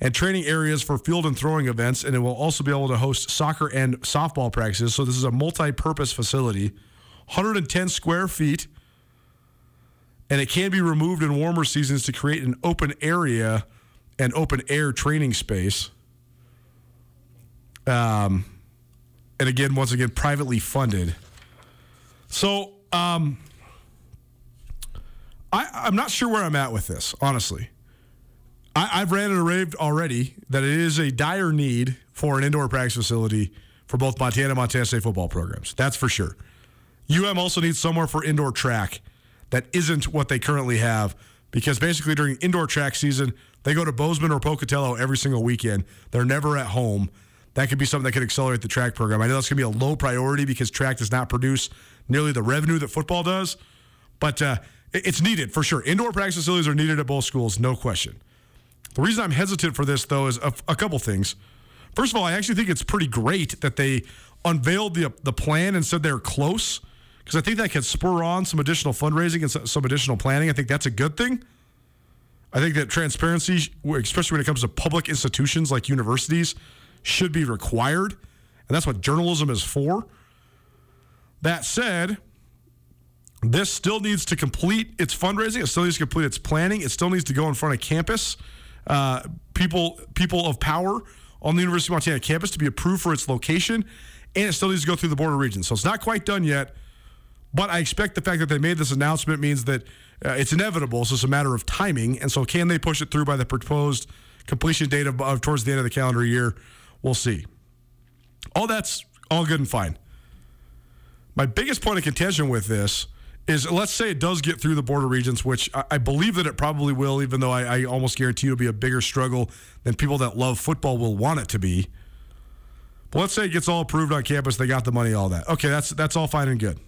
and training areas for field and throwing events. And it will also be able to host soccer and softball practices. So this is a multi purpose facility, 110 square feet and it can be removed in warmer seasons to create an open area and open air training space. Um, and again, once again, privately funded. So um, I, I'm not sure where I'm at with this, honestly. I, I've ranted and raved already that it is a dire need for an indoor practice facility for both Montana and Montana State football programs. That's for sure. UM also needs somewhere for indoor track that isn't what they currently have because basically during indoor track season, they go to Bozeman or Pocatello every single weekend. They're never at home. That could be something that could accelerate the track program. I know that's going to be a low priority because track does not produce nearly the revenue that football does, but uh, it's needed for sure. Indoor practice facilities are needed at both schools, no question. The reason I'm hesitant for this, though, is a, a couple things. First of all, I actually think it's pretty great that they unveiled the the plan and said they're close because I think that could spur on some additional fundraising and some additional planning. I think that's a good thing. I think that transparency, especially when it comes to public institutions like universities, should be required. And that's what journalism is for. That said, this still needs to complete its fundraising. It still needs to complete its planning. It still needs to go in front of campus, uh, people, people of power on the University of Montana campus to be approved for its location, and it still needs to go through the board of regents. So it's not quite done yet. But I expect the fact that they made this announcement means that uh, it's inevitable. So it's a matter of timing. And so, can they push it through by the proposed completion date of, of towards the end of the calendar year? We'll see. All that's all good and fine. My biggest point of contention with this is let's say it does get through the Board of Regents, which I, I believe that it probably will, even though I, I almost guarantee it'll be a bigger struggle than people that love football will want it to be. But let's say it gets all approved on campus, they got the money, all that. Okay, that's that's all fine and good.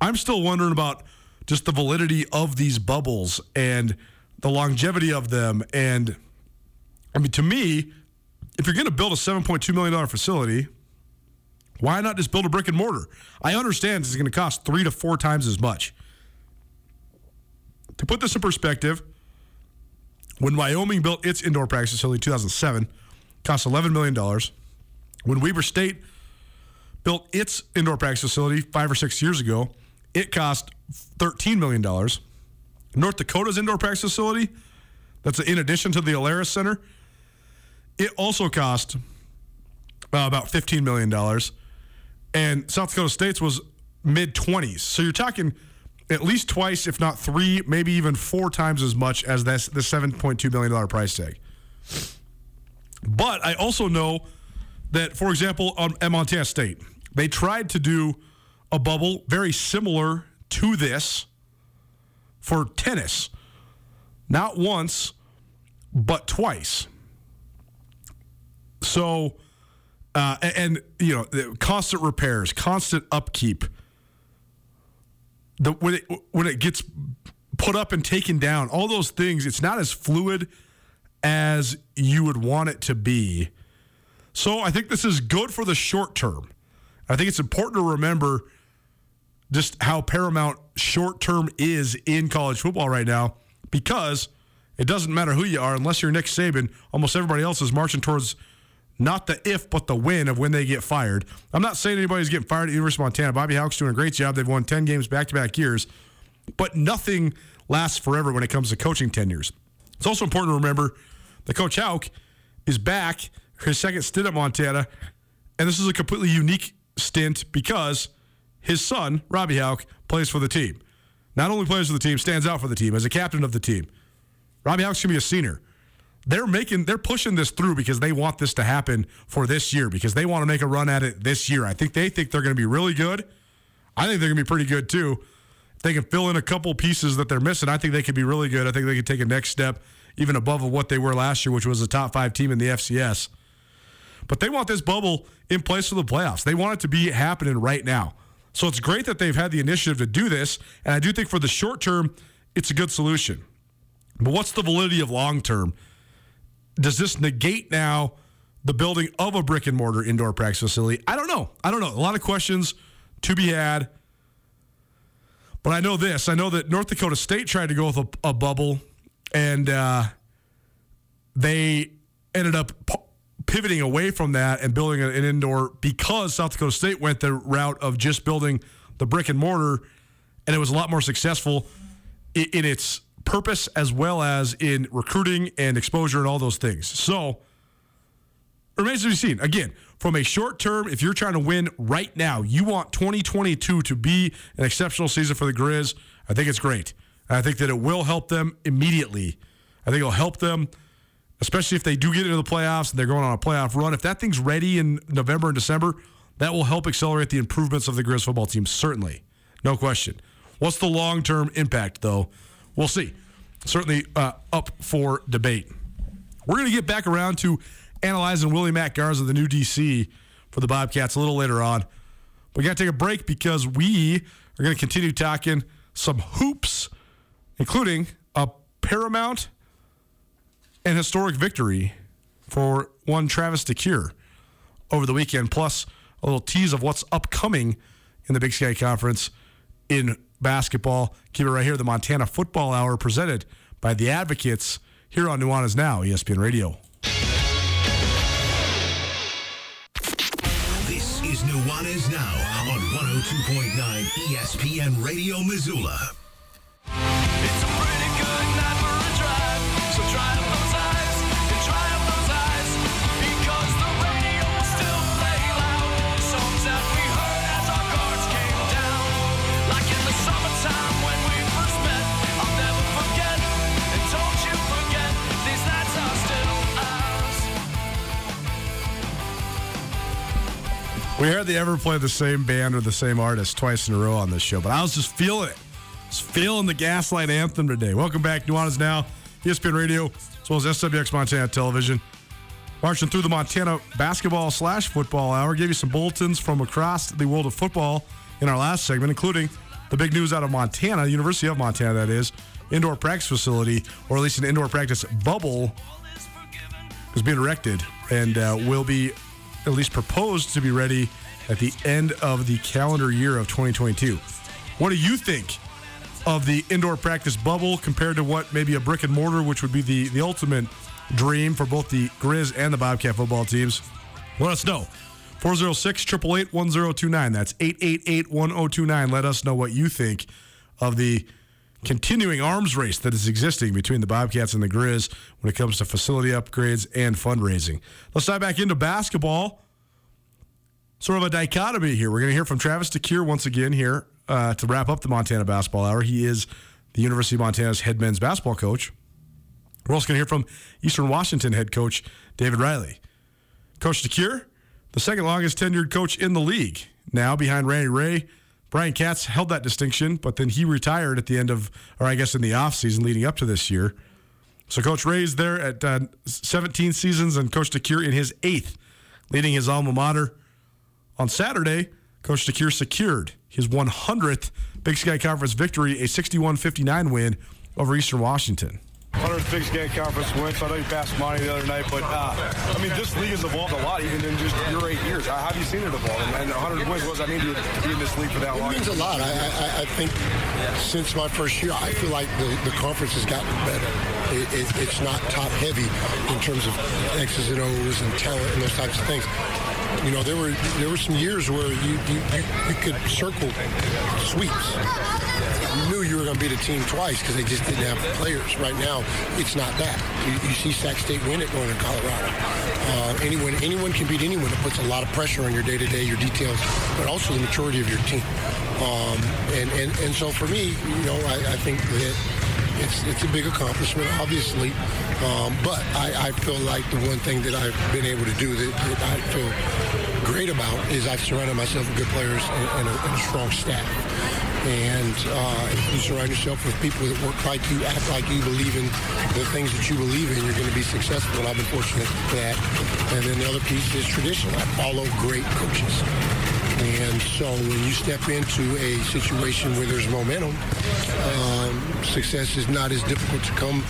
I'm still wondering about just the validity of these bubbles and the longevity of them. And I mean, to me, if you're going to build a $7.2 million facility, why not just build a brick and mortar? I understand it's going to cost three to four times as much. To put this in perspective, when Wyoming built its indoor practice facility in 2007, cost $11 million. When Weber State built its indoor practice facility five or six years ago, it cost $13 million. North Dakota's indoor practice facility, That's in addition to the Alerus Center. It also cost uh, about $15 million. And South Dakota State's was mid 20s. So you're talking at least twice, if not three, maybe even four times as much as this, the $7.2 million price tag. But I also know that, for example, at Montana State, they tried to do a bubble very similar to this for tennis. Not once, but twice. So, uh, and, you know, constant repairs, constant upkeep. The when it when it gets put up and taken down, all those things, it's not as fluid as you would want it to be. So I think this is good for the short term. I think it's important to remember just how paramount short term is in college football right now because it doesn't matter who you are unless you're Nick Saban. Almost everybody else is marching towards not the if but the when of when they get fired. I'm not saying anybody's getting fired at University of Montana. Bobby Hauck's doing a great job. They've won 10 games back to back years, but nothing lasts forever when it comes to coaching tenures. It's also important to remember that Coach Hauck is back his second stint at Montana, and this is a completely unique stint because his son, Robbie Hauck, plays for the team. Not only plays for the team, stands out for the team as a captain of the team. Robbie Hauck's gonna be a senior. They're making, they're pushing this through because they want this to happen for this year because they want to make a run at it this year. I think they think they're going to be really good. I think they're going to be pretty good too. If they can fill in a couple pieces that they're missing, I think they could be really good. I think they could take a next step even above of what they were last year, which was a top five team in the FCS. But they want this bubble in place for the playoffs. They want it to be happening right now. So it's great that they've had the initiative to do this. And I do think for the short term, it's a good solution. But what's the validity of long term? Does this negate now the building of a brick and mortar indoor practice facility? I don't know. I don't know. A lot of questions to be had. But I know this. I know that North Dakota State tried to go with a, a bubble, and uh, they ended up pivoting away from that and building an indoor because South Dakota State went the route of just building the brick and mortar, and it was a lot more successful in, in its purpose as well as in recruiting and exposure and all those things. So remains to be seen. Again, from a short term, if you're trying to win right now, you want 2022 to be an exceptional season for the Grizz. I think it's great. I think that it will help them immediately. I think it'll help them, especially if they do get into the playoffs and they're going on a playoff run. If that thing's ready in November and December, that will help accelerate the improvements of the Grizz football team, certainly. No question. What's the long term impact, though? We'll see. Certainly uh, up for debate. We're going to get back around to analyzing Willie Mack Garza, the new DC for the Bobcats, a little later on. We got to take a break because we are going to continue talking some hoops, including a paramount and historic victory for one Travis DeCuire over the weekend, plus a little tease of what's upcoming in the Big Sky Conference in basketball. Keep it right here. The Montana Football Hour presented by the Advocates here on Nuanez Now, ESPN Radio. This is Nuanez Now on 102.9 ESPN Radio Missoula. It's a pretty good night for a drive. So dry up We hardly ever play the same band or the same artist twice in a row on this show, but I was just feeling it. Just feeling the Gaslight Anthem today. Welcome back, Nuanez Now, ESPN Radio, as well as SWX Montana Television. Marching through the Montana basketball slash football hour. Gave you some bulletins from across the world of football in our last segment, including the big news out of Montana, University of Montana, that is, indoor practice facility, or at least an indoor practice bubble, is being erected and uh, will be at least proposed to be ready at the end of the calendar year of 2022. What do you think of the indoor practice bubble compared to what maybe a brick and mortar, which would be the, the ultimate dream for both the Grizz and the Bobcat football teams? Let us know. 406 888 1029. That's 888 1029. Let us know what you think of the continuing arms race that is existing between the Bobcats and the Grizz when it comes to facility upgrades and fundraising. Let's dive back into basketball. Sort of a dichotomy here. We're going to hear from Travis DeCuire once again here uh, to wrap up the Montana Basketball Hour. He is the University of Montana's head men's basketball coach. We're also going to hear from Eastern Washington head coach David Riley. Coach DeCuire, the second longest tenured coach in the league, now behind Randy Rahe. Brian Katz held that distinction, but then he retired at the end of, or I guess in the offseason leading up to this year. So Coach Rahe's there at uh, 17 seasons, and Coach DeCuire in his eighth, leading his alma mater. On Saturday, Coach DeCuire secured his 100th Big Sky Conference victory, a 61 59 win over Eastern Washington. 100th Big Sky Conference win. So I know you passed Monty the other night, but uh, I mean, this league has evolved a lot, even in just your eight years. How have you seen it evolve? And, and 100 wins, what does that mean to to be in this league for that It means a lot. I, I, I think since my first year, I feel like the, the conference has gotten better. It, it, it's not top heavy in terms of X's and O's and talent and those types of things. You know, there were there were some years where you you, you, you could circle sweeps. Going to beat a team twice because they just didn't have players. Right now, it's not that. You, you see Sac State win it going to Colorado. Uh, anyone anyone can beat anyone. It puts a lot of pressure on your day to day, your details, but also the maturity of your team. Um, and, and and so for me, you know, I, I think that it's it's a big accomplishment, obviously. Um, but I, I feel like the one thing that I've been able to do that, that I feel great about is I've surrounded myself with good players and, and, a, and a strong staff. And uh, you surround yourself with people that work like you, act like you, believe in the things that you believe in, you're going to be successful. And I've been fortunate for that. And then the other piece is tradition. I follow great coaches. And so when you step into a situation where there's momentum, um, success is not as difficult to come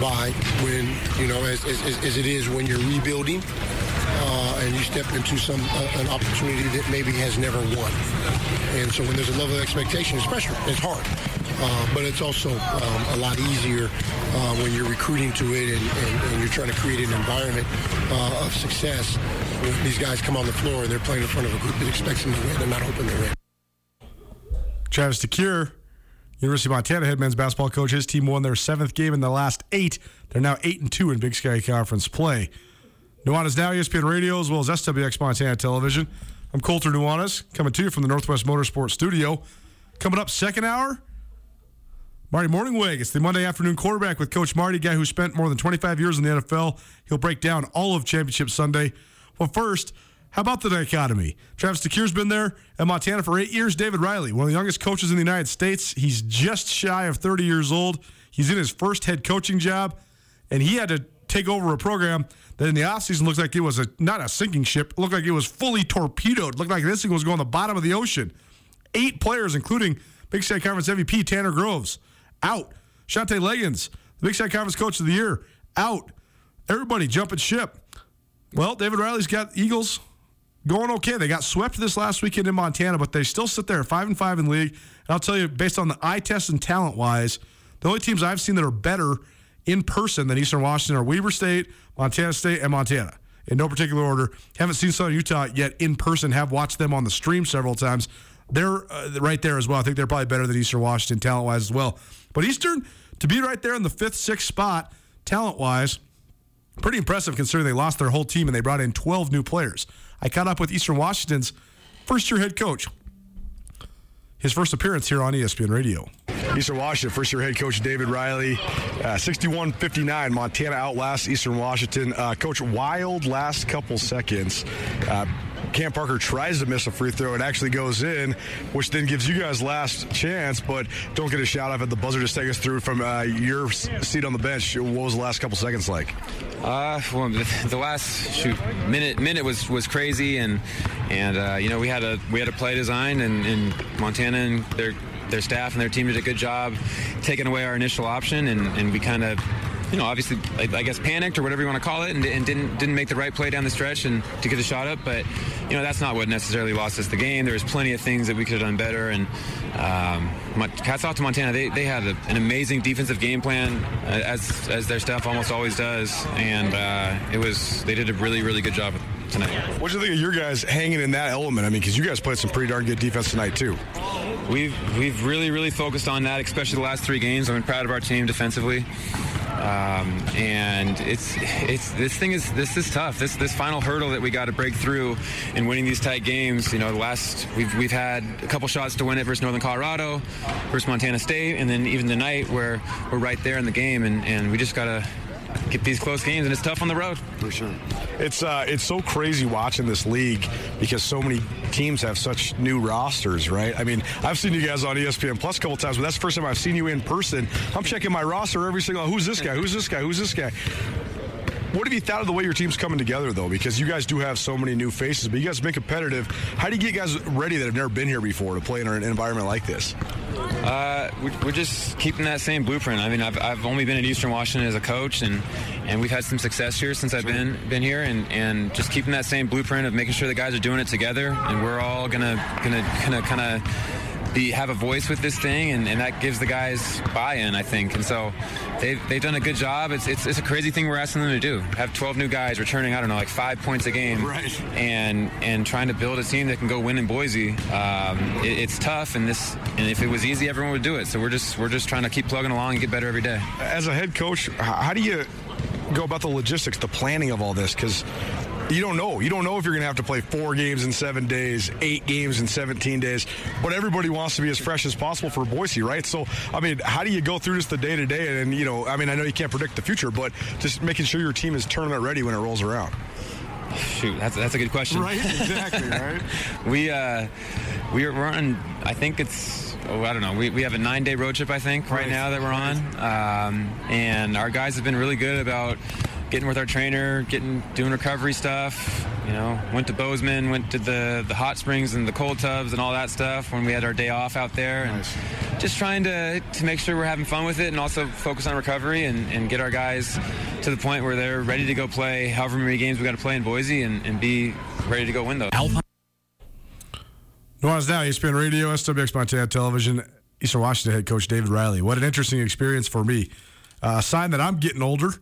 by when, you know, as, as, as it is when you're rebuilding and you step into some uh, an opportunity that maybe has never won. And so when there's a level of expectation, it's pressure. It's hard. Uh, but it's also um, a lot easier uh, when you're recruiting to it and, and, and you're trying to create an environment uh, of success. When these guys come on the floor and they're playing in front of a group that expects them to win. They're not hoping to win. Travis DeCuire, University of Montana head men's basketball coach. His team won their seventh game in the last eight. They're now eight and two in Big Sky Conference play. Nuanez Now, ESPN Radio, as well as SWX Montana Television. I'm Colter Nuanez, coming to you from the Northwest Motorsports Studio. Coming up second hour, Marty Mornhinweg. It's the Monday afternoon quarterback with Coach Marty, guy who spent more than 25 years in the NFL. He'll break down all of Championship Sunday. Well, first, how about the dichotomy? Travis DeCuire's been there at Montana for eight years. David Riley, one of the youngest coaches in the United States. He's just shy of 30 years old. He's in his first head coaching job, and he had to take over a program that in the offseason looks like it was a not a sinking ship, looked like it was fully torpedoed. Looked like this thing was going to the bottom of the ocean. Eight players, including Big Sky Conference MVP Tanner Groves, out. Shantay Legans, the Big Sky Conference Coach of the Year, out. Everybody jumping ship. Well, David Riley's got Eagles going okay. They got swept this last weekend in Montana, but they still sit there five and five in league. And I'll tell you, based on the eye test and talent wise, the only teams I've seen that are better in person than Eastern Washington are Weber State, Montana State, and Montana. In no particular order. Haven't seen Southern Utah yet in person. Have watched them on the stream several times. They're uh, right there as well. I think they're probably better than Eastern Washington talent wise as well. But Eastern to be right there in the fifth, sixth spot talent wise pretty impressive considering they lost their whole team and they brought in 12 new players. I caught up with Eastern Washington's first year head coach. His first appearance here on ESPN Radio. Eastern Washington, first year head coach David Riley, uh, 61 59. Montana outlasts Eastern Washington. Uh, coach Wild, last couple seconds. Uh, Cam Parker tries to miss a free throw. It actually goes in, which then gives you guys last chance, but don't get a shout out at the buzzer. Just take us through from uh, your seat on the bench. What was the last couple seconds like? Uh, well, the, the last shoot minute minute was was crazy, and and uh, you know we had a we had a play design, and, and Montana and their their staff and their team did a good job taking away our initial option, and, and we kind of. You know, obviously, I, I guess panicked or whatever you want to call it, and, and didn't didn't make the right play down the stretch and to get the shot up. But you know, that's not what necessarily lost us the game. There was plenty of things that we could have done better. And um, hats off to Montana. They, they had a, an amazing defensive game plan, uh, as as their staff almost always does. And uh, it was they did a really really good job tonight. What do you think of your guys hanging in that element? I mean, because you guys played some pretty darn good defense tonight, too. we've we've really really focused on that, especially the last three games. I'm proud of our team defensively. Um, and it's it's this thing is this is tough. This this final hurdle that we got to break through in winning these tight games. You know, the last we've we've had a couple shots to win it versus Northern Colorado, versus Montana State, and then even tonight where we're right there in the game, and, and we just gotta get these close games, and it's tough on the road. For sure. It's uh, it's so crazy watching this league because so many teams have such new rosters, right? I mean, I've seen you guys on ESPN Plus a couple times, but that's the first time I've seen you in person. I'm checking my roster every single. Who's this guy? Who's this guy? Who's this guy? What have you thought of the way your team's coming together, though? Because you guys do have so many new faces, but you guys have been competitive. How do you get guys ready that have never been here before to play in an environment like this? Uh, we- we're just keeping that same blueprint. I mean, I've, I've only been in Eastern Washington as a coach, and, and we've had some success here since I've been been here, and, and just keeping that same blueprint of making sure the guys are doing it together, and we're all gonna gonna gonna kind of be have a voice with this thing, and, and that gives the guys buy-in, I think. And so they've, they've done a good job. It's, it's it's a crazy thing we're asking them to do. Have 12 new guys returning, I don't know, like five points a game, Right. and and trying to build a team that can go win in Boise. Um, it, it's tough, and this and if it was easy, everyone would do it. So we're just we're just trying to keep plugging along and get better every day. As a head coach, how do you go about the logistics, the planning of all this? Because you don't know. You don't know if you're going to have to play four games in seven days, eight games in 17 days. But everybody wants to be as fresh as possible for Boise, right? So, I mean, how do you go through this the day to day? And, you know, I mean, I know you can't predict the future, but just making sure your team is tournament ready when it rolls around. Shoot, that's that's a good question. Right? Exactly, right? we uh, we are we're on. I think it's. Oh, I don't know. We, we have a nine day road trip. I think right, Right, now that we're on, um, and our guys have been really good about getting with our trainer, getting doing recovery stuff. You know, went to Bozeman, went to the the hot springs and the cold tubs and all that stuff when we had our day off out there, and just trying to to make sure we're having fun with it and also focus on recovery and, and get our guys to the point where they're ready to go play however many games we got to play in Boise and, and be ready to go win those. Nuanez Now, ESPN Radio, SWX Montana Television, Eastern Washington head coach David Riley. What an interesting experience for me. Uh, a sign that I'm getting older,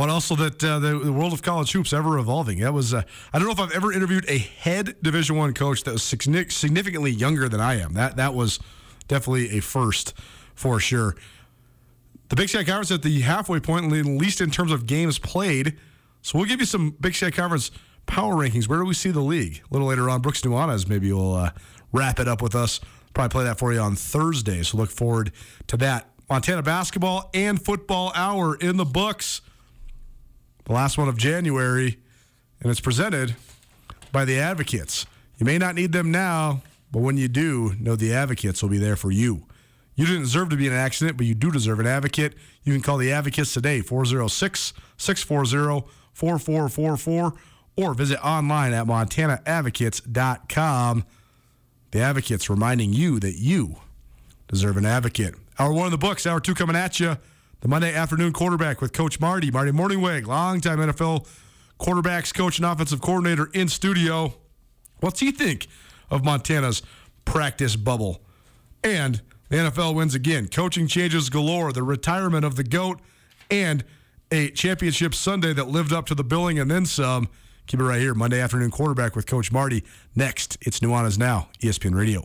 but also that uh, the, the world of college hoops ever evolving. That was uh, I don't know if I've ever interviewed a head Division One coach that was significantly younger than I am. That that was definitely a first for sure. The Big Sky Conference at the halfway point, at least in terms of games played. So we'll give you some Big Sky Conference power rankings. Where do we see the league? A little later on, Brooks Nuanez maybe will uh, wrap it up with us. Probably play that for you on Thursday. So look forward to that. Montana basketball and football hour in the books. The last one of January, and it's presented by the Advocates. You may not need them now, but when you do, know the Advocates will be there for you. You didn't deserve to be in an accident, but you do deserve an advocate. You can call the Advocates today, 406 640 4444, or visit online at montanaadvocates.com. The Advocates reminding you that you deserve an advocate. Hour one of the books, hour two coming at you. The Monday afternoon quarterback with Coach Marty, Marty Mornhinweg, longtime NFL quarterbacks coach and offensive coordinator in studio. What's he think of Montana's practice bubble? And the NFL wins again. Coaching changes galore, the retirement of the GOAT, and a championship Sunday that lived up to the billing and then some. Keep it right here. Monday afternoon quarterback with Coach Marty. Next, it's Nuanez Now, ESPN Radio.